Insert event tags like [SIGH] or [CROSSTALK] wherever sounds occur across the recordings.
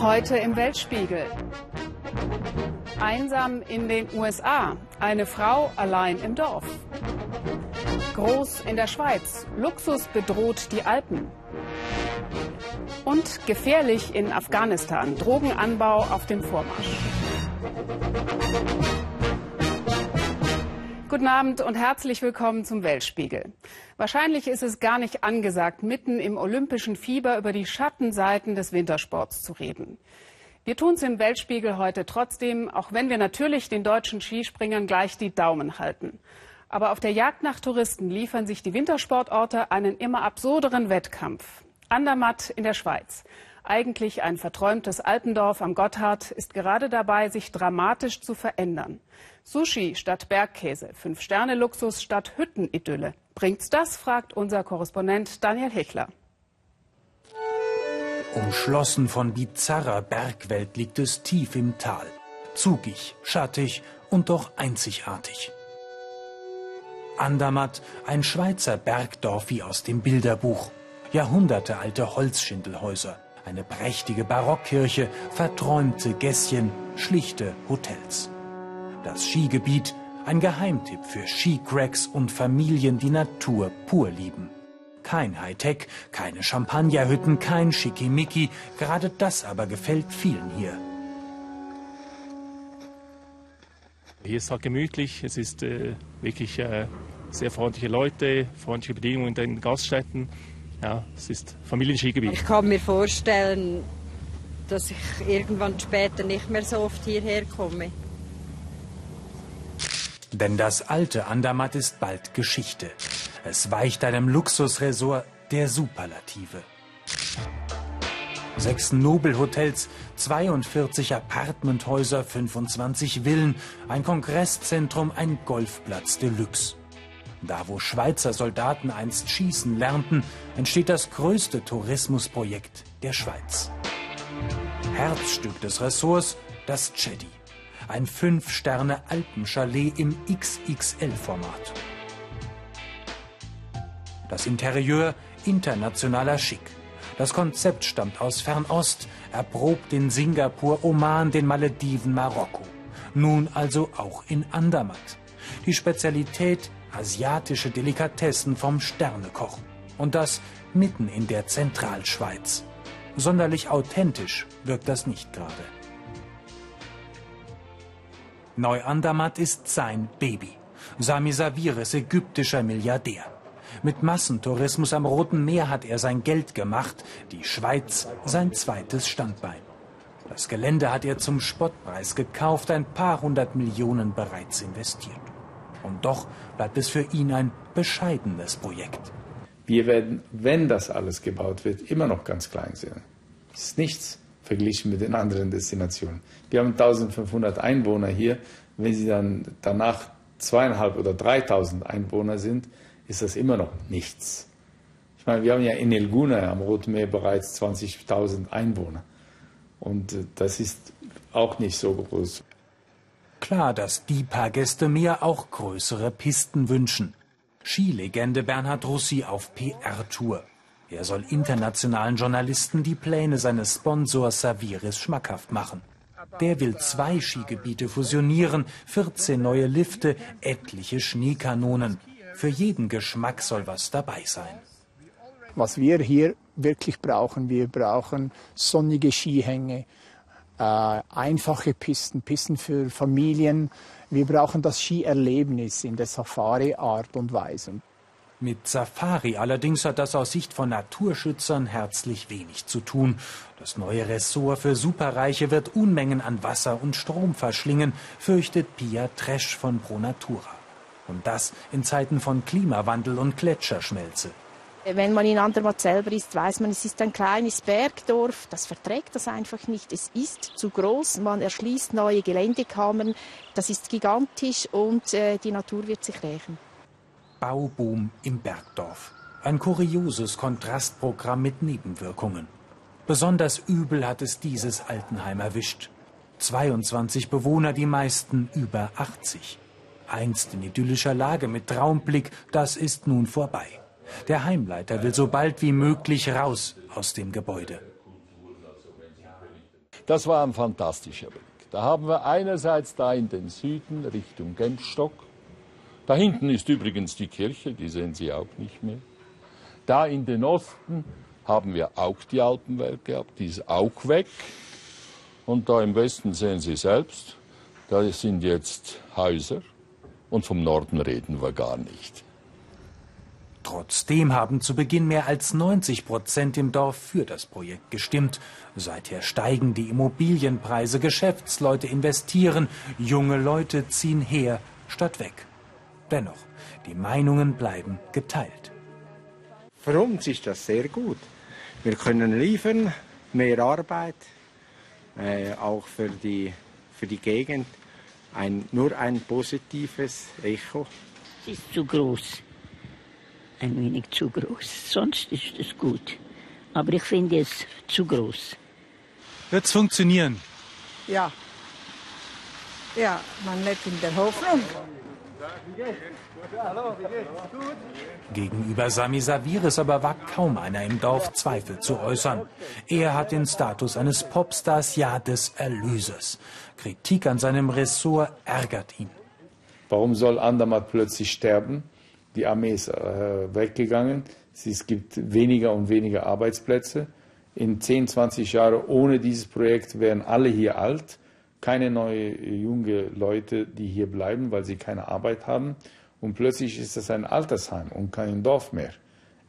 Heute im Weltspiegel. Einsam in den USA. Eine Frau allein im Dorf. Groß in der Schweiz. Luxus bedroht die Alpen. Und gefährlich in Afghanistan. Drogenanbau auf dem Vormarsch. Guten Abend und herzlich willkommen zum Weltspiegel. Wahrscheinlich ist es gar nicht angesagt, mitten im olympischen Fieber über die Schattenseiten des Wintersports zu reden. Wir tun es im Weltspiegel heute trotzdem, auch wenn wir natürlich den deutschen Skispringern gleich die Daumen halten. Aber auf der Jagd nach Touristen liefern sich die Wintersportorte einen immer absurderen Wettkampf. Andermatt in der Schweiz. Eigentlich ein verträumtes Alpendorf am Gotthard ist gerade dabei, sich dramatisch zu verändern. Sushi statt Bergkäse, Fünf-Sterne-Luxus statt Hüttenidylle. Bringt's das, fragt unser Korrespondent Daniel Hechler. Umschlossen von bizarrer Bergwelt liegt es tief im Tal. Zugig, schattig und doch einzigartig. Andermatt, ein Schweizer Bergdorf wie aus dem Bilderbuch. Jahrhundertealte Holzschindelhäuser, eine prächtige Barockkirche, verträumte Gässchen, schlichte Hotels. Das Skigebiet, ein Geheimtipp für Skicracks und Familien, die Natur pur lieben. Kein Hightech, keine Champagnerhütten, kein Schickimicki. Gerade das aber gefällt vielen hier. Hier ist es halt gemütlich, es ist äh, wirklich äh, sehr freundliche Leute, freundliche Bedingungen in den Gaststätten. Ja, es ist Familienskigebiet. Ich kann mir vorstellen, dass ich irgendwann später nicht mehr so oft hierher komme. Denn das alte Andermatt ist bald Geschichte. Es weicht einem Luxusresort der Superlative. Sechs Nobelhotels, 42 Apartmenthäuser, 25 Villen, ein Kongresszentrum, ein Golfplatz Deluxe. Da, wo Schweizer Soldaten einst schießen lernten, entsteht das größte Tourismusprojekt der Schweiz. Herzstück des Ressorts, das Chedi. Ein Fünf-Sterne-Alpenchalet im XXL-Format. Das Interieur internationaler Schick. Das Konzept stammt aus Fernost, erprobt in Singapur, Oman, den Malediven, Marokko. Nun also auch in Andermatt. Die Spezialität asiatische Delikatessen vom Sternekoch. Und das mitten in der Zentralschweiz. Sonderlich authentisch wirkt das nicht gerade. Neu-Andermatt ist sein Baby. Sami Saviris, ägyptischer Milliardär. Mit Massentourismus am Roten Meer hat er sein Geld gemacht, die Schweiz sein zweites Standbein. Das Gelände hat er zum Spottpreis gekauft, ein paar hundert Millionen bereits investiert. Und doch bleibt es für ihn ein bescheidenes Projekt. Wir werden, wenn das alles gebaut wird, immer noch ganz klein sein. Das ist nichts verglichen mit den anderen Destinationen. Wir haben 1500 Einwohner hier. Wenn sie dann danach zweieinhalb oder 3000 Einwohner sind, ist das immer noch nichts. Ich meine, wir haben ja in El Guna am Roten Meer bereits 20.000 Einwohner. Und äh, das ist auch nicht so groß. Klar, dass die paar Gäste mehr auch größere Pisten wünschen. Skilegende Bernhard Russi auf PR-Tour. Er soll internationalen Journalisten die Pläne seines Sponsors Saviris schmackhaft machen. Der will zwei Skigebiete fusionieren, 14 neue Lifte, etliche Schneekanonen. Für jeden Geschmack soll was dabei sein. Was wir hier wirklich brauchen, wir brauchen sonnige Skihänge, äh, einfache Pisten, Pisten für Familien. Wir brauchen das Skierlebnis in der Safari-Art und Weise. Mit Safari allerdings hat das aus Sicht von Naturschützern herzlich wenig zu tun. Das neue Ressort für Superreiche wird Unmengen an Wasser und Strom verschlingen, fürchtet Pia Tresch von Pro Natura. Und das in Zeiten von Klimawandel und Gletscherschmelze. Wenn man in Andermatt selber ist, weiß man, es ist ein kleines Bergdorf. Das verträgt das einfach nicht. Es ist zu groß. Man erschließt neue Geländekammern. Das ist gigantisch und äh, die Natur wird sich rächen. Bauboom im Bergdorf. Ein kurioses Kontrastprogramm mit Nebenwirkungen. Besonders übel hat es dieses Altenheim erwischt. 22 Bewohner, die meisten über 80. Einst in idyllischer Lage mit Traumblick, das ist nun vorbei. Der Heimleiter will so bald wie möglich raus aus dem Gebäude. Das war ein fantastischer Blick. Da haben wir einerseits da in den Süden Richtung Gemstock. Da hinten ist übrigens die Kirche, die sehen Sie auch nicht mehr. Da in den Osten haben wir auch die Alpenwelt gehabt, die ist auch weg. Und da im Westen sehen Sie selbst, da sind jetzt Häuser und vom Norden reden wir gar nicht. Trotzdem haben zu Beginn mehr als 90 Prozent im Dorf für das Projekt gestimmt. Seither steigen die Immobilienpreise, Geschäftsleute investieren, junge Leute ziehen her statt weg. Dennoch, die Meinungen bleiben geteilt. Für uns ist das sehr gut. Wir können liefern, mehr Arbeit, äh, auch für die, für die Gegend. Ein, nur ein positives Echo. Es ist zu groß. Ein wenig zu groß. Sonst ist es gut. Aber ich finde es zu groß. Wird es funktionieren? Ja. Ja, man lebt in der Hoffnung. Gegenüber Sami Saviris aber wagt kaum einer im Dorf Zweifel zu äußern. Er hat den Status eines Popstars, ja des Erlösers. Kritik an seinem Ressort ärgert ihn. Warum soll Andermatt plötzlich sterben? Die Armee ist äh, weggegangen. Es gibt weniger und weniger Arbeitsplätze. In 10, 20 Jahren ohne dieses Projekt wären alle hier alt. Keine neuen junge Leute, die hier bleiben, weil sie keine Arbeit haben. Und plötzlich ist das ein Altersheim und kein Dorf mehr.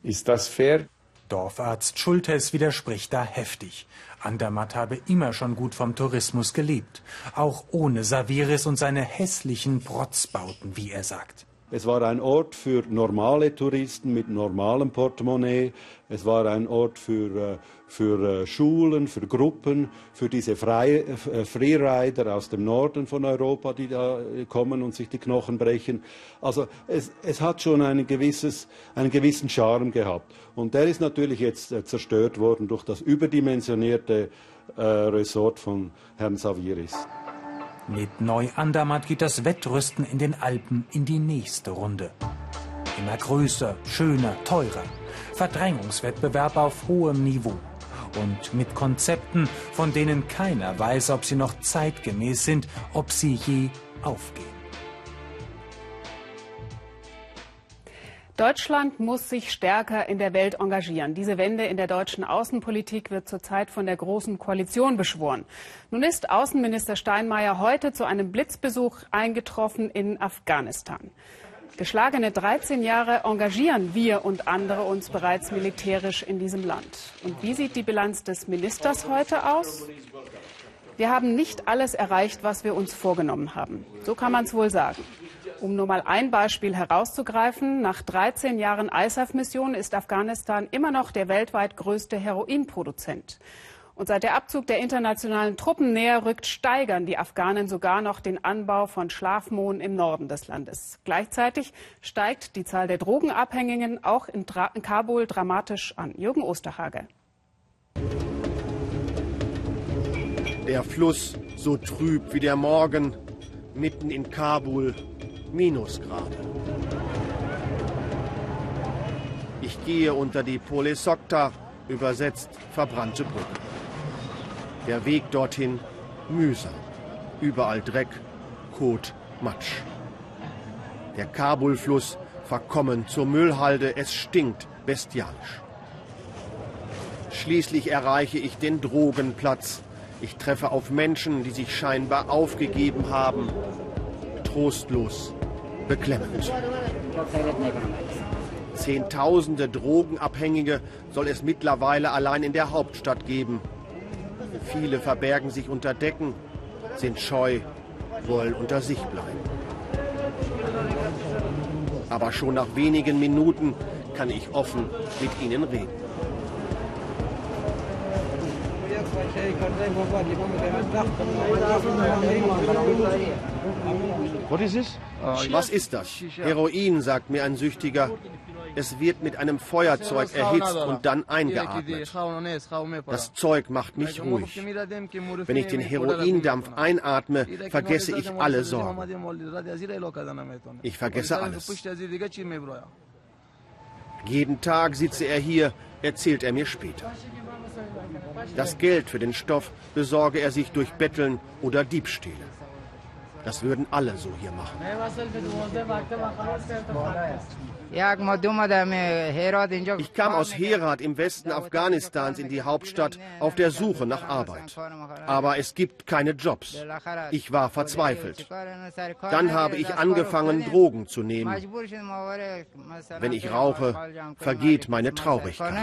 Ist das fair? Dorfarzt Schultes widerspricht da heftig. Andermatt habe immer schon gut vom Tourismus gelebt. Auch ohne Saviris und seine hässlichen Protzbauten, wie er sagt. Es war ein Ort für normale Touristen mit normalem Portemonnaie. Es war ein Ort für, äh, für äh, Schulen, für Gruppen, für diese äh, Freerider aus dem Norden von Europa, die da kommen und sich die Knochen brechen. Also es, es hat schon ein gewisses, einen gewissen Charme gehabt. Und der ist natürlich jetzt zerstört worden durch das überdimensionierte äh, Resort von Herrn Saviris. Mit Neu-Andermatt geht das Wettrüsten in den Alpen in die nächste Runde. Immer größer, schöner, teurer. Verdrängungswettbewerb auf hohem Niveau. Und mit Konzepten, von denen keiner weiß, ob sie noch zeitgemäß sind, ob sie je aufgehen. Deutschland muss sich stärker in der Welt engagieren. Diese Wende in der deutschen Außenpolitik wird zurzeit von der Großen Koalition beschworen. Nun ist Außenminister Steinmeier heute zu einem Blitzbesuch eingetroffen in Afghanistan. Geschlagene 13 Jahre engagieren wir und andere uns bereits militärisch in diesem Land. Und wie sieht die Bilanz des Ministers heute aus? Wir haben nicht alles erreicht, was wir uns vorgenommen haben. So kann man es wohl sagen. Um nur mal ein Beispiel herauszugreifen, nach 13 Jahren ISAF-Mission ist Afghanistan immer noch der weltweit größte Heroinproduzent. Und seit der Abzug der internationalen Truppen näher rückt, steigern die Afghanen sogar noch den Anbau von Schlafmohn im Norden des Landes. Gleichzeitig steigt die Zahl der Drogenabhängigen auch in, Dra in Kabul dramatisch an. Jürgen Osterhage. Der Fluss so trüb wie der Morgen, mitten in Kabul Minusgrade. Ich gehe unter die Polesokta, übersetzt verbrannte Brücke. Der Weg dorthin mühsam. Überall Dreck, Kot, Matsch. Der Kabulfluss verkommen zur Müllhalde, es stinkt bestialisch. Schließlich erreiche ich den Drogenplatz. Ich treffe auf Menschen, die sich scheinbar aufgegeben haben. Trostlos, beklemmend. Zehntausende Drogenabhängige soll es mittlerweile allein in der Hauptstadt geben. Viele verbergen sich unter Decken, sind scheu, wollen unter sich bleiben. Aber schon nach wenigen Minuten kann ich offen mit ihnen reden. Was ist das? Heroin, sagt mir ein Süchtiger. Es wird mit einem Feuerzeug erhitzt und dann eingeatmet. Das Zeug macht mich ruhig. Wenn ich den Heroindampf einatme, vergesse ich alle Sorgen. Ich vergesse alles. Jeden Tag sitze er hier, erzählt er mir später. Das Geld für den Stoff besorge er sich durch Betteln oder Diebstähle. Das würden alle so hier machen. Ich kam aus Herat im Westen Afghanistans in die Hauptstadt auf der Suche nach Arbeit. Aber es gibt keine Jobs. Ich war verzweifelt. Dann habe ich angefangen, Drogen zu nehmen. Wenn ich rauche, vergeht meine Traurigkeit.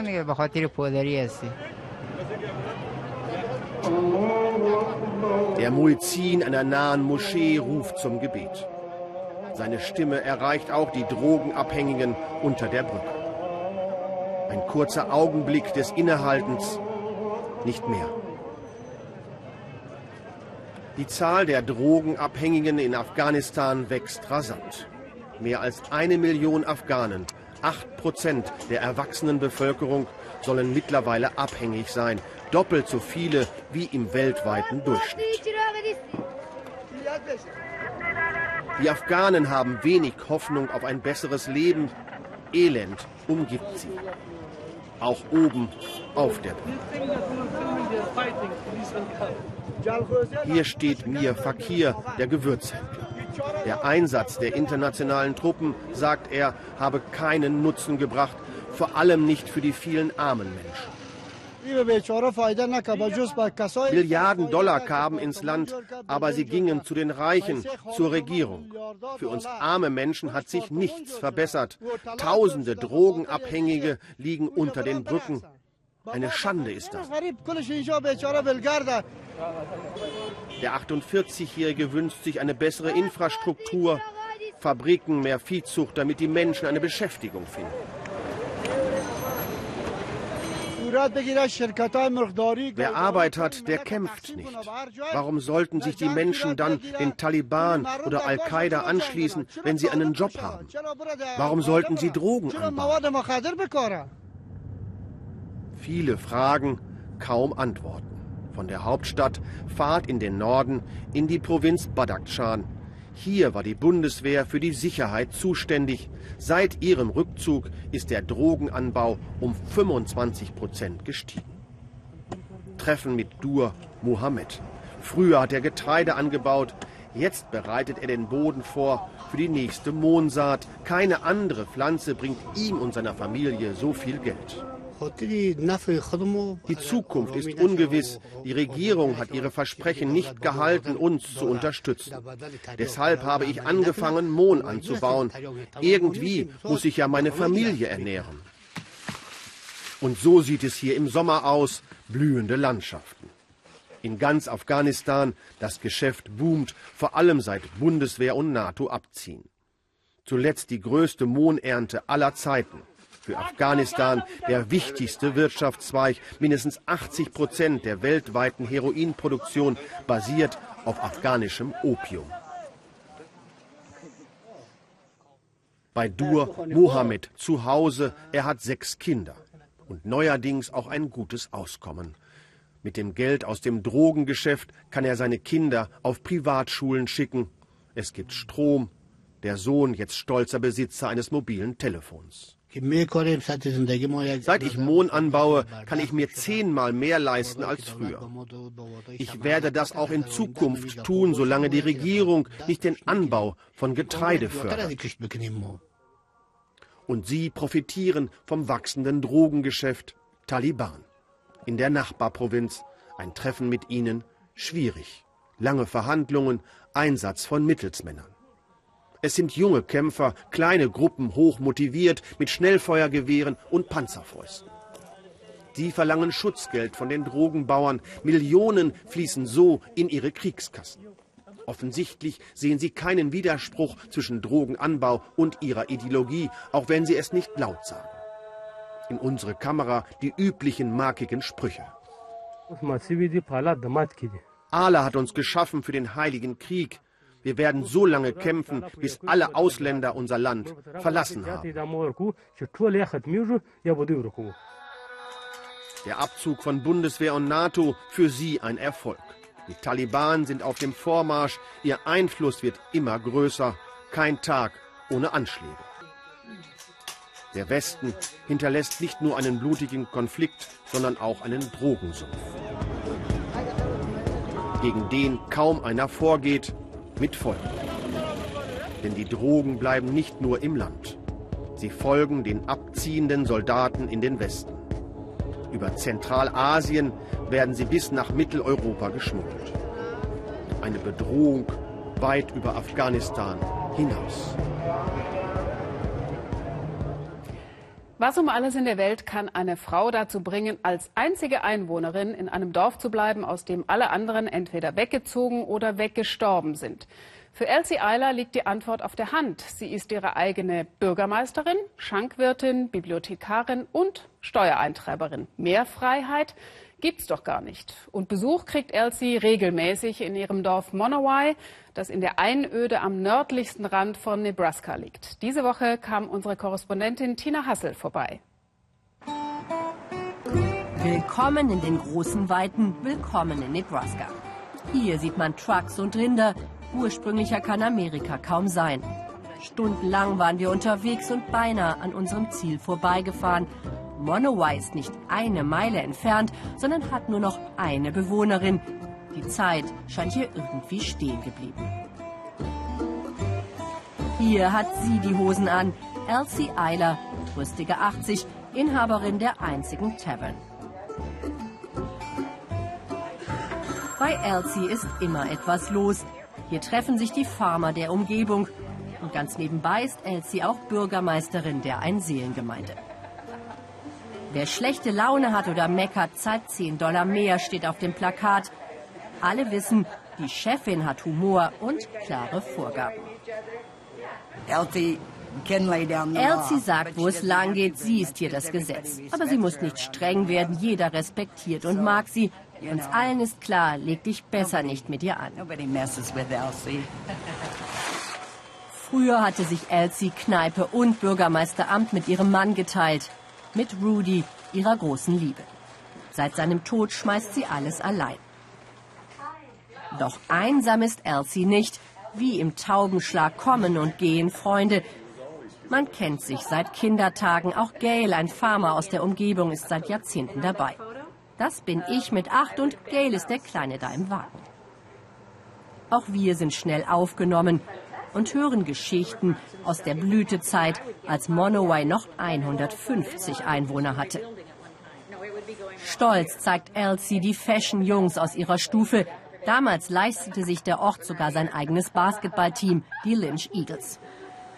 Der Muezzin einer nahen Moschee ruft zum Gebet. Seine Stimme erreicht auch die Drogenabhängigen unter der Brücke. Ein kurzer Augenblick des Innehaltens, nicht mehr. Die Zahl der Drogenabhängigen in Afghanistan wächst rasant. Mehr als eine Million Afghanen, acht Prozent der erwachsenen Bevölkerung, sollen mittlerweile abhängig sein. Doppelt so viele wie im weltweiten Durchschnitt. Die Afghanen haben wenig Hoffnung auf ein besseres Leben. Elend umgibt sie. Auch oben auf der Brücke. Hier steht Mir Fakir, der Gewürzhändler. Der Einsatz der internationalen Truppen, sagt er, habe keinen Nutzen gebracht, vor allem nicht für die vielen armen Menschen. Milliarden Dollar kamen ins Land, aber sie gingen zu den Reichen, zur Regierung. Für uns arme Menschen hat sich nichts verbessert. Tausende Drogenabhängige liegen unter den Brücken. Eine Schande ist das. Der 48-Jährige wünscht sich eine bessere Infrastruktur, Fabriken, mehr Viehzucht, damit die Menschen eine Beschäftigung finden. Wer Arbeit hat, der kämpft nicht. Warum sollten sich die Menschen dann den Taliban oder Al-Qaida anschließen, wenn sie einen Job haben? Warum sollten sie Drogen anbauen? Viele Fragen, kaum Antworten. Von der Hauptstadt Fahrt in den Norden in die Provinz Badakhshan. Hier war die Bundeswehr für die Sicherheit zuständig. Seit ihrem Rückzug ist der Drogenanbau um 25 Prozent gestiegen. Treffen mit Dur Mohammed. Früher hat er Getreide angebaut, jetzt bereitet er den Boden vor für die nächste Mohnsaat. Keine andere Pflanze bringt ihm und seiner Familie so viel Geld. Die Zukunft ist ungewiss. Die Regierung hat ihre Versprechen nicht gehalten, uns zu unterstützen. Deshalb habe ich angefangen, Mohn anzubauen. Irgendwie muss ich ja meine Familie ernähren. Und so sieht es hier im Sommer aus, blühende Landschaften. In ganz Afghanistan, das Geschäft boomt, vor allem seit Bundeswehr und NATO abziehen. Zuletzt die größte Mohnernte aller Zeiten für Afghanistan der wichtigste Wirtschaftszweig. Mindestens 80 Prozent der weltweiten Heroinproduktion basiert auf afghanischem Opium. Bei Dur Mohammed zu Hause, er hat sechs Kinder und neuerdings auch ein gutes Auskommen. Mit dem Geld aus dem Drogengeschäft kann er seine Kinder auf Privatschulen schicken. Es gibt Strom. Der Sohn jetzt stolzer Besitzer eines mobilen Telefons. Seit ich Mohn anbaue, kann ich mir zehnmal mehr leisten als früher. Ich werde das auch in Zukunft tun, solange die Regierung nicht den Anbau von Getreide fördert. Und sie profitieren vom wachsenden Drogengeschäft Taliban. In der Nachbarprovinz ein Treffen mit ihnen schwierig. Lange Verhandlungen, Einsatz von Mittelsmännern. Es sind junge Kämpfer, kleine Gruppen, hoch motiviert, mit Schnellfeuergewehren und Panzerfäusten. Sie verlangen Schutzgeld von den Drogenbauern. Millionen fließen so in ihre Kriegskassen. Offensichtlich sehen sie keinen Widerspruch zwischen Drogenanbau und ihrer Ideologie, auch wenn sie es nicht laut sagen. In unsere Kamera die üblichen markigen Sprüche. Allah hat uns geschaffen für den heiligen Krieg. Wir werden so lange kämpfen, bis alle Ausländer unser Land verlassen haben. Der Abzug von Bundeswehr und NATO für sie ein Erfolg. Die Taliban sind auf dem Vormarsch, ihr Einfluss wird immer größer. Kein Tag ohne Anschläge. Der Westen hinterlässt nicht nur einen blutigen Konflikt, sondern auch einen Drogensumpf. Gegen den kaum einer vorgeht, mit Folgen. Denn die Drogen bleiben nicht nur im Land. Sie folgen den abziehenden Soldaten in den Westen. Über Zentralasien werden sie bis nach Mitteleuropa geschmuggelt. Eine Bedrohung weit über Afghanistan hinaus. Was um alles in der Welt kann eine Frau dazu bringen, als einzige Einwohnerin in einem Dorf zu bleiben, aus dem alle anderen entweder weggezogen oder weggestorben sind? Für Elsie Eiler liegt die Antwort auf der Hand. Sie ist ihre eigene Bürgermeisterin, Schankwirtin, Bibliothekarin und Steuereintreiberin. Mehr Freiheit gibt's doch gar nicht. Und Besuch kriegt Elsie regelmäßig in ihrem Dorf Monowai, das in der Einöde am nördlichsten Rand von Nebraska liegt. Diese Woche kam unsere Korrespondentin Tina Hassel vorbei. Willkommen in den großen Weiten, willkommen in Nebraska. Hier sieht man Trucks und Rinder. Ursprünglicher kann Amerika kaum sein. Stundenlang waren wir unterwegs und beinahe an unserem Ziel vorbeigefahren. Monowai ist nicht eine Meile entfernt, sondern hat nur noch eine Bewohnerin. Die Zeit scheint hier irgendwie stehen geblieben. Hier hat sie die Hosen an. Elsie Eiler, rüstige 80, Inhaberin der einzigen Tavern. Bei Elsie ist immer etwas los. Hier treffen sich die Farmer der Umgebung. Und ganz nebenbei ist Elsie auch Bürgermeisterin der Einseelengemeinde. Wer schlechte Laune hat oder meckert, zahlt 10 Dollar mehr, steht auf dem Plakat. Alle wissen, die Chefin hat Humor und klare Vorgaben. Elsie sagt, wo es lang geht, sie ist hier das Gesetz. Aber sie muss nicht streng werden, jeder respektiert und mag sie. Uns allen ist klar, leg dich besser nicht mit ihr an. Früher hatte sich Elsie Kneipe und Bürgermeisteramt mit ihrem Mann geteilt mit Rudy, ihrer großen Liebe. Seit seinem Tod schmeißt sie alles allein. Doch einsam ist Elsie nicht. Wie im Taubenschlag kommen und gehen Freunde. Man kennt sich seit Kindertagen. Auch Gail, ein Farmer aus der Umgebung, ist seit Jahrzehnten dabei. Das bin ich mit acht und Gail ist der Kleine da im Wagen. Auch wir sind schnell aufgenommen und hören Geschichten aus der Blütezeit, als Monowai noch 150 Einwohner hatte. Stolz zeigt Elsie die Fashion-Jungs aus ihrer Stufe. Damals leistete sich der Ort sogar sein eigenes Basketballteam, die Lynch Eagles.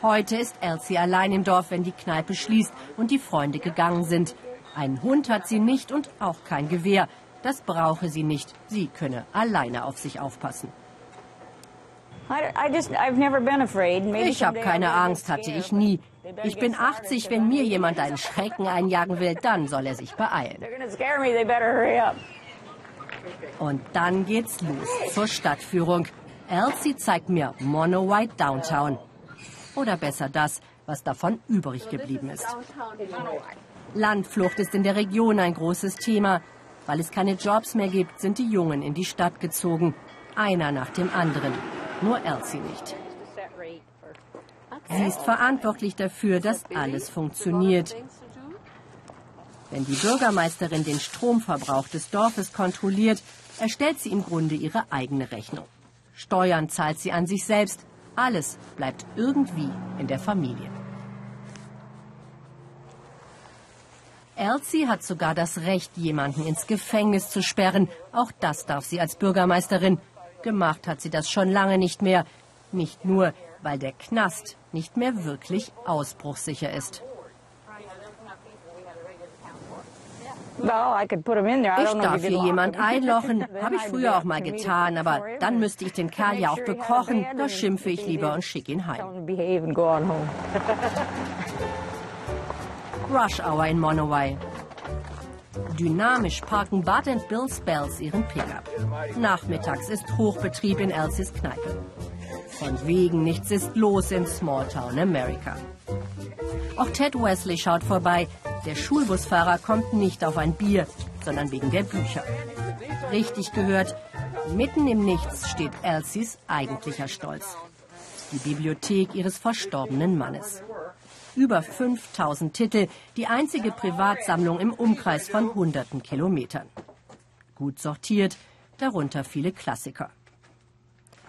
Heute ist Elsie allein im Dorf, wenn die Kneipe schließt und die Freunde gegangen sind. Einen Hund hat sie nicht und auch kein Gewehr. Das brauche sie nicht. Sie könne alleine auf sich aufpassen. Ich habe keine Angst, hatte ich nie. Ich bin 80, wenn mir jemand einen Schrecken einjagen will, dann soll er sich beeilen. Und dann geht's los zur Stadtführung. Elsie zeigt mir Mono White Downtown. Oder besser das, was davon übrig geblieben ist. Landflucht ist in der Region ein großes Thema. Weil es keine Jobs mehr gibt, sind die Jungen in die Stadt gezogen. Einer nach dem anderen nur Elsie nicht. Sie ist verantwortlich dafür, dass alles funktioniert. Wenn die Bürgermeisterin den Stromverbrauch des Dorfes kontrolliert, erstellt sie im Grunde ihre eigene Rechnung. Steuern zahlt sie an sich selbst. Alles bleibt irgendwie in der Familie. Elsie hat sogar das Recht, jemanden ins Gefängnis zu sperren. Auch das darf sie als Bürgermeisterin. Gemacht hat sie das schon lange nicht mehr. Nicht nur, weil der Knast nicht mehr wirklich ausbruchssicher ist. Ich darf hier jemand [LAUGHS] einlochen, habe ich früher auch mal getan, aber dann müsste ich den Kerl ja auch bekochen. Da schimpfe ich lieber und schicke ihn heim. [LAUGHS] Rush Hour in Monowai. Dynamisch parken Bud und Bill Spells ihren Pickup. Nachmittags ist Hochbetrieb in Elsies Kneipe. Von wegen nichts ist los in Smalltown America. Auch Ted Wesley schaut vorbei. Der Schulbusfahrer kommt nicht auf ein Bier, sondern wegen der Bücher. Richtig gehört, mitten im Nichts steht Elsies eigentlicher Stolz. Die Bibliothek ihres verstorbenen Mannes. Über 5000 Titel, die einzige Privatsammlung im Umkreis von hunderten Kilometern. Gut sortiert, darunter viele Klassiker.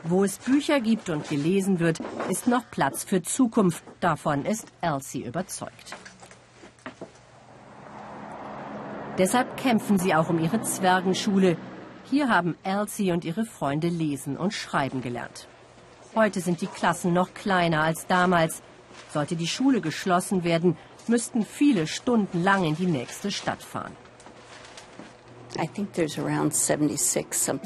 Wo es Bücher gibt und gelesen wird, ist noch Platz für Zukunft. Davon ist Elsie überzeugt. Deshalb kämpfen sie auch um ihre Zwergenschule. Hier haben Elsie und ihre Freunde lesen und schreiben gelernt. Heute sind die Klassen noch kleiner als damals. Sollte die Schule geschlossen werden, müssten viele Stunden lang in die nächste Stadt fahren.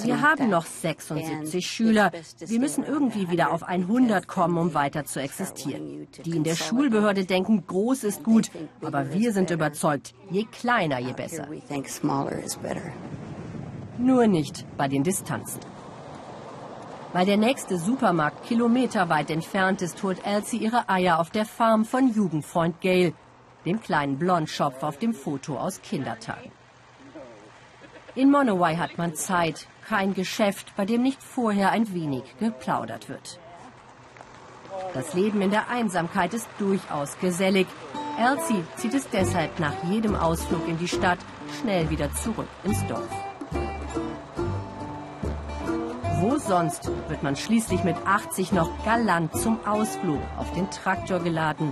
Wir haben noch 76 Schüler. Wir müssen irgendwie wieder auf 100 kommen, um weiter zu existieren. Die in der Schulbehörde denken, groß ist gut, aber wir sind überzeugt, je kleiner, je besser. Nur nicht bei den Distanzen. Weil der nächste Supermarkt kilometerweit entfernt ist, holt Elsie ihre Eier auf der Farm von Jugendfreund Gail, dem kleinen Blondschopf auf dem Foto aus Kindertagen. In Monowai hat man Zeit, kein Geschäft, bei dem nicht vorher ein wenig geplaudert wird. Das Leben in der Einsamkeit ist durchaus gesellig. Elsie zieht es deshalb nach jedem Ausflug in die Stadt schnell wieder zurück ins Dorf. Wo sonst wird man schließlich mit 80 noch galant zum Ausflug auf den Traktor geladen?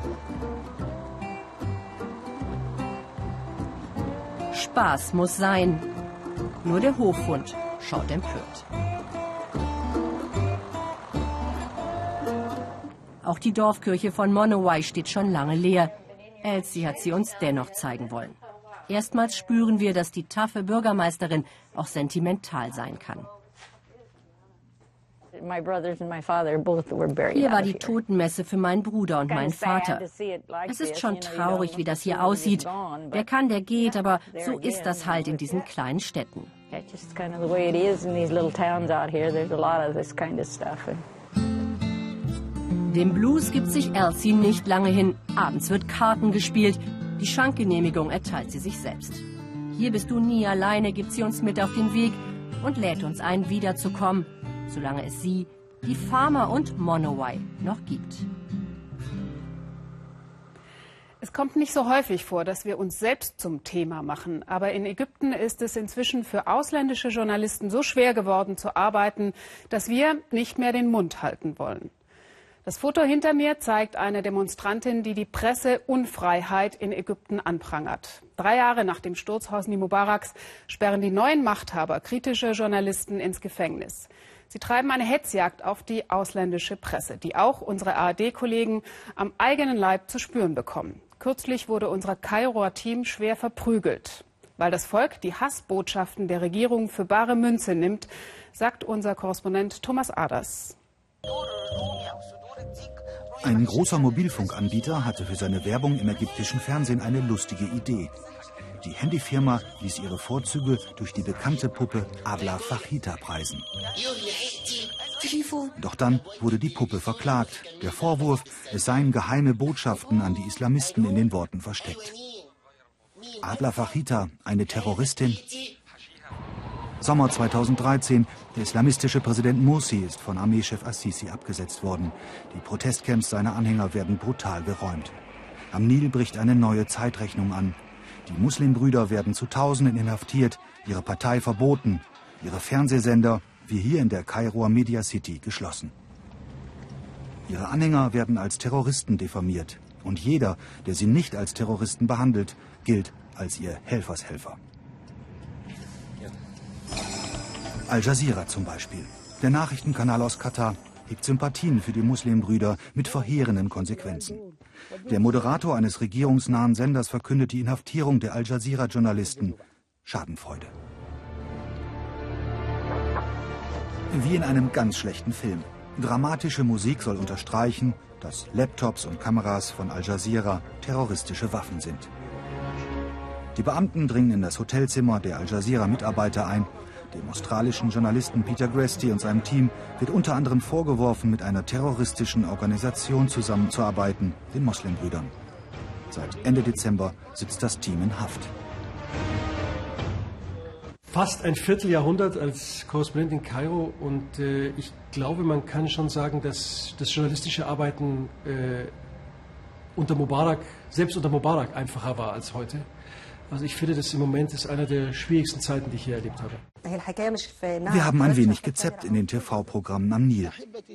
Spaß muss sein, nur der Hofhund schaut empört. Auch die Dorfkirche von Monowai steht schon lange leer. Elsie hat sie uns dennoch zeigen wollen. Erstmals spüren wir, dass die taffe Bürgermeisterin auch sentimental sein kann. Hier war die Totenmesse für meinen Bruder und meinen Vater. Es ist schon traurig, wie das hier aussieht. Wer kann, der geht, aber so ist das halt in diesen kleinen Städten. Dem Blues gibt sich Elsie nicht lange hin. Abends wird Karten gespielt. Die Schankgenehmigung erteilt sie sich selbst. Hier bist du nie alleine, gibt sie uns mit auf den Weg und lädt uns ein, wiederzukommen, solange es sie, die Farmer und Monowai noch gibt. Es kommt nicht so häufig vor, dass wir uns selbst zum Thema machen. Aber in Ägypten ist es inzwischen für ausländische Journalisten so schwer geworden zu arbeiten, dass wir nicht mehr den Mund halten wollen. Das Foto hinter mir zeigt eine Demonstrantin, die die Presseunfreiheit in Ägypten anprangert. Drei Jahre nach dem Sturz Hosni Mubaraks sperren die neuen Machthaber kritische Journalisten ins Gefängnis. Sie treiben eine Hetzjagd auf die ausländische Presse, die auch unsere ARD-Kollegen am eigenen Leib zu spüren bekommen. Kürzlich wurde unser Kairoer Team schwer verprügelt. Weil das Volk die Hassbotschaften der Regierung für bare Münze nimmt, sagt unser Korrespondent Thomas Aders. Ein großer Mobilfunkanbieter hatte für seine Werbung im ägyptischen Fernsehen eine lustige Idee. Die Handyfirma ließ ihre Vorzüge durch die bekannte Puppe Abla Fachita preisen. Doch dann wurde die Puppe verklagt. Der Vorwurf, es seien geheime Botschaften an die Islamisten in den Worten versteckt. Abla Fachita, eine Terroristin? Sommer 2013. Der islamistische Präsident Morsi ist von Armeechef Assisi abgesetzt worden. Die Protestcamps seiner Anhänger werden brutal geräumt. Am Nil bricht eine neue Zeitrechnung an. Die Muslimbrüder werden zu Tausenden inhaftiert, ihre Partei verboten, ihre Fernsehsender, wie hier in der Kairoer Media City, geschlossen. Ihre Anhänger werden als Terroristen diffamiert. Und jeder, der sie nicht als Terroristen behandelt, gilt als ihr Helfershelfer. Al Jazeera zum Beispiel. Der Nachrichtenkanal aus Katar hegt Sympathien für die Muslimbrüder mit verheerenden Konsequenzen. Der Moderator eines regierungsnahen Senders verkündet die Inhaftierung der Al Jazeera-Journalisten. Schadenfreude. Wie in einem ganz schlechten Film. Dramatische Musik soll unterstreichen, dass Laptops und Kameras von Al Jazeera terroristische Waffen sind. Die Beamten dringen in das Hotelzimmer der Al Jazeera-Mitarbeiter ein. Dem australischen Journalisten Peter Gresty und seinem Team wird unter anderem vorgeworfen, mit einer terroristischen Organisation zusammenzuarbeiten, den Moslembrüdern. Seit Ende Dezember sitzt das Team in Haft fast ein Vierteljahrhundert als Korrespondent in Kairo und äh, ich glaube, man kann schon sagen, dass das journalistische Arbeiten äh, unter Mubarak, selbst unter Mubarak einfacher war als heute. Also ich finde, das im Moment ist eine der schwierigsten Zeiten, die ich hier erlebt habe. Wir haben ein wenig gezeppt in den TV-Programmen am Nil.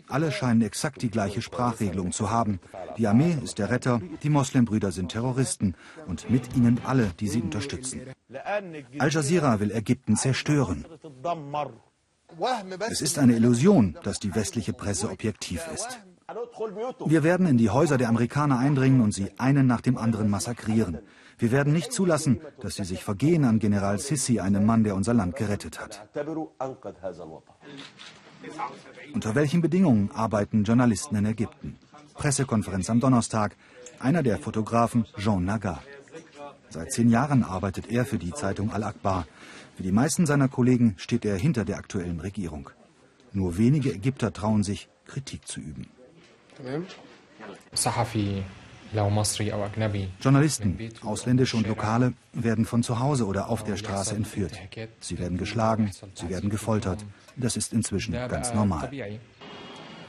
Alle scheinen exakt die gleiche Sprachregelung zu haben. Die Armee ist der Retter, die Moslembrüder sind Terroristen und mit ihnen alle, die sie unterstützen. Al Jazeera will Ägypten zerstören. Es ist eine Illusion, dass die westliche Presse objektiv ist. Wir werden in die Häuser der Amerikaner eindringen und sie einen nach dem anderen massakrieren. Wir werden nicht zulassen, dass sie sich vergehen an General Sissi, einem Mann, der unser Land gerettet hat. Unter welchen Bedingungen arbeiten Journalisten in Ägypten? Pressekonferenz am Donnerstag. Einer der Fotografen, Jean Nagar. Seit zehn Jahren arbeitet er für die Zeitung Al-Akbar. Wie die meisten seiner Kollegen steht er hinter der aktuellen Regierung. Nur wenige Ägypter trauen sich, Kritik zu üben. Journalisten, ausländische und lokale, werden von zu Hause oder auf der Straße entführt. Sie werden geschlagen, sie werden gefoltert. Das ist inzwischen ganz normal.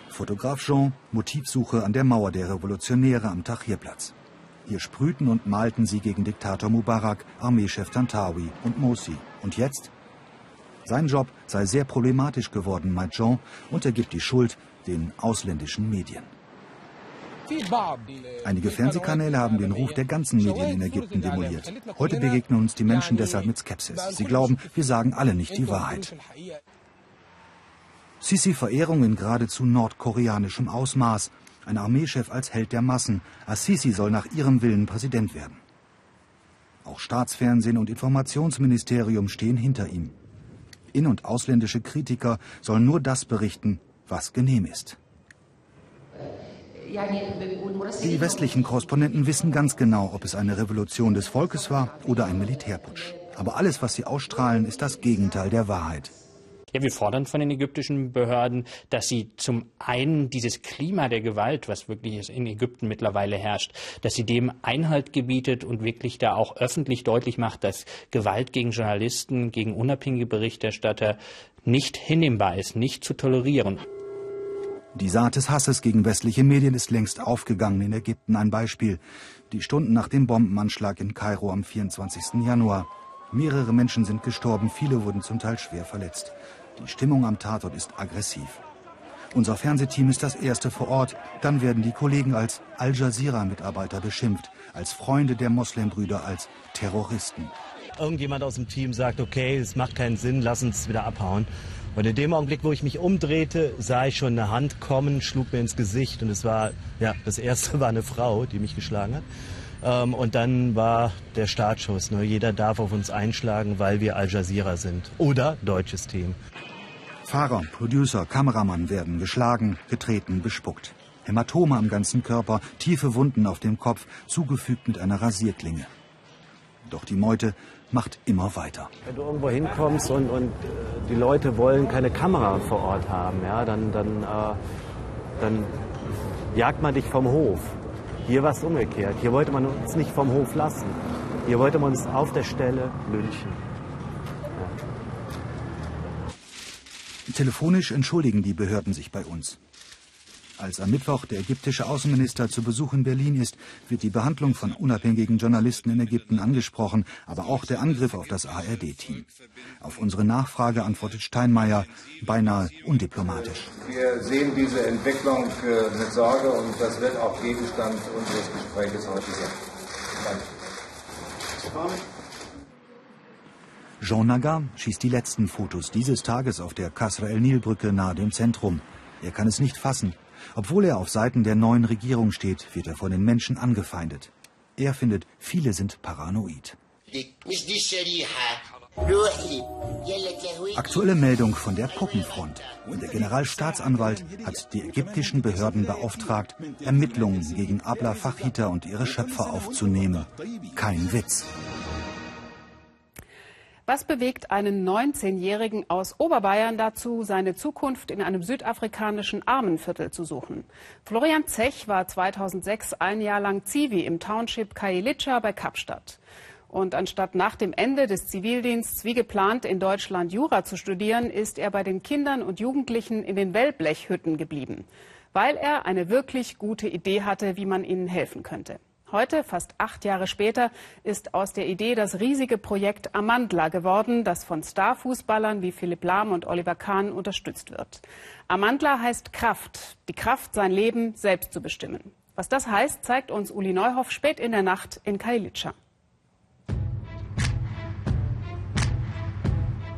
Fotograf Jean, Motivsuche an der Mauer der Revolutionäre am Tahrirplatz. Hier sprühten und malten sie gegen Diktator Mubarak, Armeechef Tantawi und Mosi. Und jetzt? Sein Job sei sehr problematisch geworden, meint Jean, und er gibt die Schuld den ausländischen Medien. Einige Fernsehkanäle haben den Ruf der ganzen Medien in Ägypten demoliert. Heute begegnen uns die Menschen deshalb mit Skepsis. Sie glauben, wir sagen alle nicht die Wahrheit. Sisi-Verehrung in geradezu nordkoreanischem Ausmaß. Ein Armeechef als Held der Massen. Assisi soll nach ihrem Willen Präsident werden. Auch Staatsfernsehen und Informationsministerium stehen hinter ihm. In- und ausländische Kritiker sollen nur das berichten, was genehm ist. Die westlichen Korrespondenten wissen ganz genau, ob es eine Revolution des Volkes war oder ein Militärputsch. Aber alles, was sie ausstrahlen, ist das Gegenteil der Wahrheit. Ja, wir fordern von den ägyptischen Behörden, dass sie zum einen dieses Klima der Gewalt, was wirklich in Ägypten mittlerweile herrscht, dass sie dem Einhalt gebietet und wirklich da auch öffentlich deutlich macht, dass Gewalt gegen Journalisten, gegen unabhängige Berichterstatter nicht hinnehmbar ist, nicht zu tolerieren. Die Saat des Hasses gegen westliche Medien ist längst aufgegangen. In Ägypten ein Beispiel. Die Stunden nach dem Bombenanschlag in Kairo am 24. Januar. Mehrere Menschen sind gestorben, viele wurden zum Teil schwer verletzt. Die Stimmung am Tatort ist aggressiv. Unser Fernsehteam ist das erste vor Ort. Dann werden die Kollegen als Al Jazeera-Mitarbeiter beschimpft, als Freunde der Moslembrüder, als Terroristen. Irgendjemand aus dem Team sagt, okay, es macht keinen Sinn, lass uns wieder abhauen. Und in dem Augenblick, wo ich mich umdrehte, sah ich schon eine Hand kommen, schlug mir ins Gesicht und es war, ja, das erste [LAUGHS] war eine Frau, die mich geschlagen hat. Ähm, und dann war der Startschuss. Ne? Jeder darf auf uns einschlagen, weil wir Al Jazeera sind. Oder deutsches Team. Fahrer, Producer, Kameramann werden geschlagen, getreten, bespuckt. Hämatome am ganzen Körper, tiefe Wunden auf dem Kopf, zugefügt mit einer Rasierklinge. Doch die Meute macht immer weiter. Wenn du irgendwo hinkommst und, und äh, die Leute wollen keine Kamera vor Ort haben, ja, dann, dann, äh, dann jagt man dich vom Hof. Hier war es umgekehrt. Hier wollte man uns nicht vom Hof lassen. Hier wollte man uns auf der Stelle lynchen. Ja. Telefonisch entschuldigen die Behörden sich bei uns. Als am Mittwoch der ägyptische Außenminister zu Besuch in Berlin ist, wird die Behandlung von unabhängigen Journalisten in Ägypten angesprochen, aber auch der Angriff auf das ARD-Team. Auf unsere Nachfrage antwortet Steinmeier beinahe undiplomatisch. Wir sehen diese Entwicklung äh, mit Sorge und das wird auch Gegenstand unseres Gesprächs heute sein. Danke. Jean Nagar schießt die letzten Fotos dieses Tages auf der Kasra el-Nil-Brücke nahe dem Zentrum. Er kann es nicht fassen. Obwohl er auf Seiten der neuen Regierung steht, wird er von den Menschen angefeindet. Er findet, viele sind paranoid. Aktuelle Meldung von der Puppenfront. Der Generalstaatsanwalt hat die ägyptischen Behörden beauftragt, Ermittlungen gegen Abla Fachita und ihre Schöpfer aufzunehmen. Kein Witz. Was bewegt einen 19-Jährigen aus Oberbayern dazu, seine Zukunft in einem südafrikanischen Armenviertel zu suchen? Florian Zech war 2006 ein Jahr lang Zivi im Township Kailitscha bei Kapstadt. Und anstatt nach dem Ende des Zivildiensts wie geplant in Deutschland Jura zu studieren, ist er bei den Kindern und Jugendlichen in den Wellblechhütten geblieben. weil er eine wirklich gute Idee hatte, wie man ihnen helfen könnte. Heute, fast acht Jahre später, ist aus der Idee das riesige Projekt Amandla geworden, das von Starfußballern wie Philipp Lahm und Oliver Kahn unterstützt wird. Amandla heißt Kraft, die Kraft, sein Leben selbst zu bestimmen. Was das heißt, zeigt uns Uli Neuhoff spät in der Nacht in Kailica.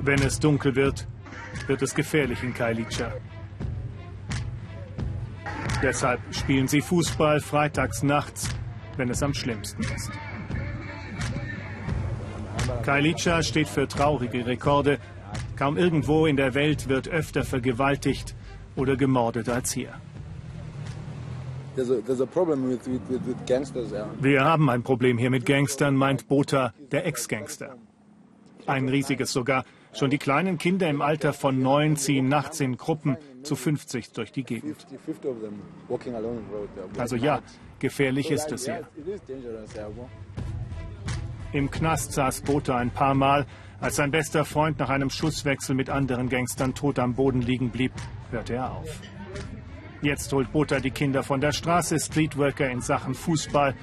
Wenn es dunkel wird, wird es gefährlich in Kailica. Deshalb spielen sie Fußball freitags nachts wenn es am schlimmsten ist. Kailica steht für traurige Rekorde. Kaum irgendwo in der Welt wird öfter vergewaltigt oder gemordet als hier. Wir haben ein Problem hier mit Gangstern, meint Botha, der Ex-Gangster. Ein riesiges sogar. Schon die kleinen Kinder im Alter von neun ziehen nachts in Gruppen zu 50 durch die Gegend. Also ja, gefährlich ist es hier. Im Knast saß Botha ein paar Mal. Als sein bester Freund nach einem Schusswechsel mit anderen Gangstern tot am Boden liegen blieb, hörte er auf. Jetzt holt Botha die Kinder von der Straße, Streetworker in Sachen Fußball,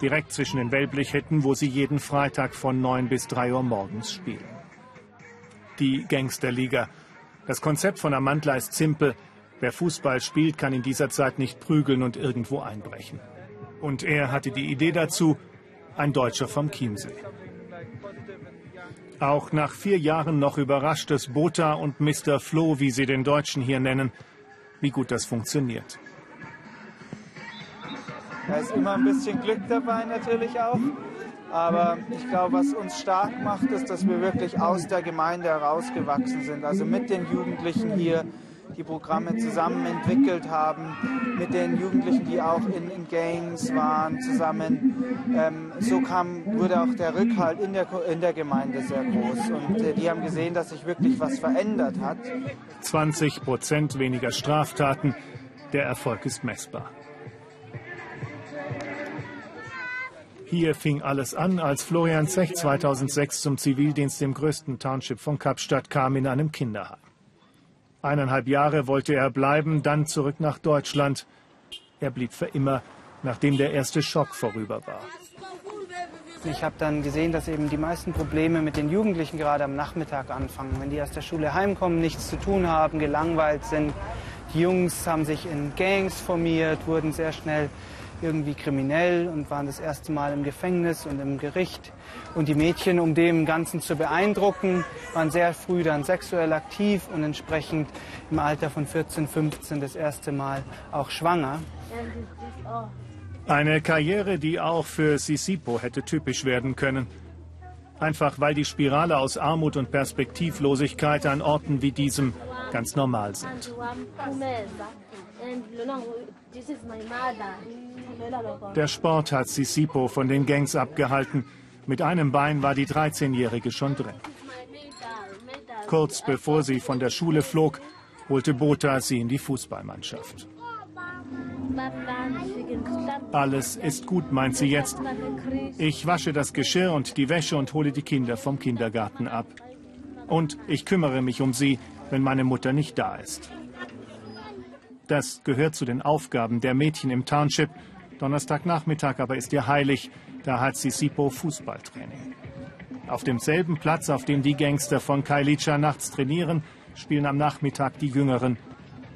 direkt zwischen den Wellblichhütten, wo sie jeden Freitag von 9 bis 3 Uhr morgens spielen die Gangsterliga. Das Konzept von Amantla ist simpel. Wer Fußball spielt, kann in dieser Zeit nicht prügeln und irgendwo einbrechen. Und er hatte die Idee dazu, ein Deutscher vom Chiemsee. Auch nach vier Jahren noch überrascht es Botha und Mr. Flo, wie sie den Deutschen hier nennen, wie gut das funktioniert. Da ist immer ein bisschen Glück dabei natürlich auch. Aber ich glaube, was uns stark macht, ist, dass wir wirklich aus der Gemeinde herausgewachsen sind. Also mit den Jugendlichen hier die Programme zusammen entwickelt haben, mit den Jugendlichen, die auch in, in Gangs waren, zusammen. Ähm, so kam, wurde auch der Rückhalt in der, in der Gemeinde sehr groß. Und äh, die haben gesehen, dass sich wirklich was verändert hat. 20 Prozent weniger Straftaten. Der Erfolg ist messbar. Hier fing alles an, als Florian Zech 2006 zum Zivildienst im größten Township von Kapstadt kam in einem Kinderheim. Eineinhalb Jahre wollte er bleiben, dann zurück nach Deutschland. Er blieb für immer, nachdem der erste Schock vorüber war. Ich habe dann gesehen, dass eben die meisten Probleme mit den Jugendlichen gerade am Nachmittag anfangen. Wenn die aus der Schule heimkommen, nichts zu tun haben, gelangweilt sind. Die Jungs haben sich in Gangs formiert, wurden sehr schnell irgendwie kriminell und waren das erste Mal im Gefängnis und im Gericht. Und die Mädchen, um dem Ganzen zu beeindrucken, waren sehr früh dann sexuell aktiv und entsprechend im Alter von 14, 15 das erste Mal auch schwanger. Eine Karriere, die auch für Sisipo hätte typisch werden können. Einfach weil die Spirale aus Armut und Perspektivlosigkeit an Orten wie diesem ganz normal sind. Der Sport hat Sisipo von den Gangs abgehalten. Mit einem Bein war die 13-Jährige schon drin. Kurz bevor sie von der Schule flog, holte Botha sie in die Fußballmannschaft. Alles ist gut, meint sie jetzt. Ich wasche das Geschirr und die Wäsche und hole die Kinder vom Kindergarten ab. Und ich kümmere mich um sie, wenn meine Mutter nicht da ist. Das gehört zu den Aufgaben der Mädchen im Township. Donnerstagnachmittag aber ist ihr heilig. Da hat sie Sipo Fußballtraining. Auf demselben Platz, auf dem die Gangster von Kailicha nachts trainieren, spielen am Nachmittag die Jüngeren,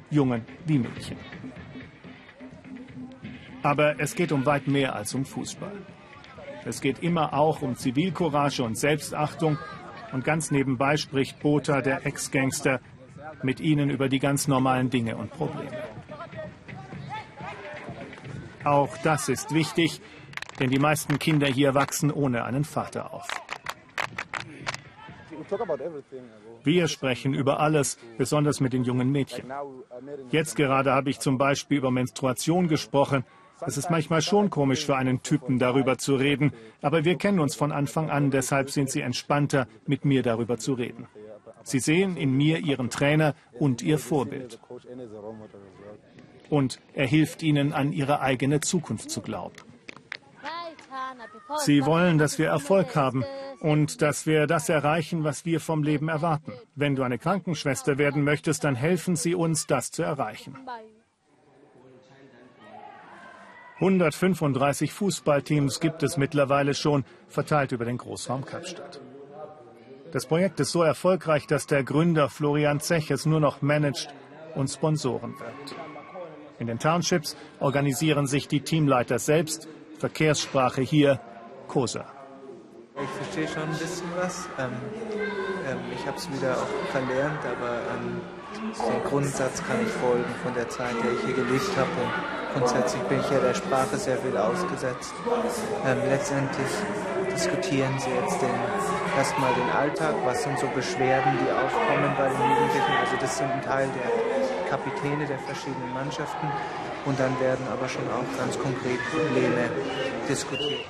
Jungen wie Mädchen. Aber es geht um weit mehr als um Fußball. Es geht immer auch um Zivilcourage und Selbstachtung. Und ganz nebenbei spricht Botha, der Ex-Gangster, mit ihnen über die ganz normalen Dinge und Probleme. Auch das ist wichtig, denn die meisten Kinder hier wachsen ohne einen Vater auf. Wir sprechen über alles, besonders mit den jungen Mädchen. Jetzt gerade habe ich zum Beispiel über Menstruation gesprochen. Es ist manchmal schon komisch für einen Typen darüber zu reden, aber wir kennen uns von Anfang an, deshalb sind sie entspannter, mit mir darüber zu reden. Sie sehen in mir ihren Trainer und ihr Vorbild. Und er hilft ihnen, an ihre eigene Zukunft zu glauben. Sie wollen, dass wir Erfolg haben und dass wir das erreichen, was wir vom Leben erwarten. Wenn du eine Krankenschwester werden möchtest, dann helfen sie uns, das zu erreichen. 135 Fußballteams gibt es mittlerweile schon, verteilt über den Großraum Kapstadt. Das Projekt ist so erfolgreich, dass der Gründer Florian Zech es nur noch managt und Sponsoren wird. In den Townships organisieren sich die Teamleiter selbst. Verkehrssprache hier Kosa. Ich verstehe schon ein bisschen was. Ähm, ähm, ich habe es wieder auch verlernt, aber ähm, den Grundsatz kann ich folgen von der Zeit, der ich hier gelebt habe. Und grundsätzlich bin ich ja der Sprache sehr viel ausgesetzt. Ähm, letztendlich diskutieren sie jetzt den, erstmal den Alltag, was sind so Beschwerden, die aufkommen bei den Jugendlichen. Also das sind ein Teil der Kapitäne der verschiedenen Mannschaften. Und dann werden aber schon auch ganz konkret Probleme diskutiert.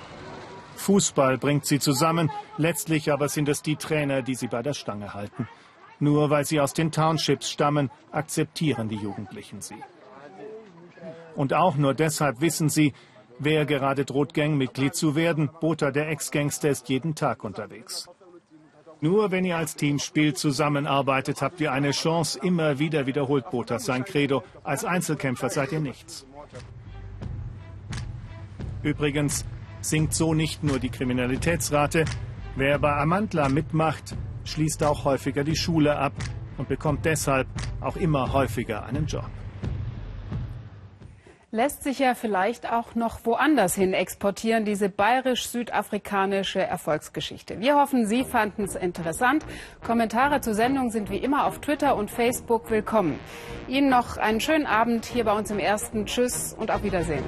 Fußball bringt sie zusammen, letztlich aber sind es die Trainer, die sie bei der Stange halten. Nur weil sie aus den Townships stammen, akzeptieren die Jugendlichen sie. Und auch nur deshalb wissen sie, wer gerade droht, Gangmitglied zu werden. Botha, der Ex-Gangster, ist jeden Tag unterwegs. Nur wenn ihr als Team spielt, zusammenarbeitet, habt ihr eine Chance. Immer wieder wiederholt Botha sein Credo. Als Einzelkämpfer seid ihr nichts. Übrigens, sinkt so nicht nur die Kriminalitätsrate. Wer bei Amantla mitmacht, schließt auch häufiger die Schule ab und bekommt deshalb auch immer häufiger einen Job. Lässt sich ja vielleicht auch noch woanders hin exportieren, diese bayerisch-südafrikanische Erfolgsgeschichte. Wir hoffen, Sie fanden es interessant. Kommentare zur Sendung sind wie immer auf Twitter und Facebook willkommen. Ihnen noch einen schönen Abend hier bei uns im Ersten. Tschüss und auf Wiedersehen.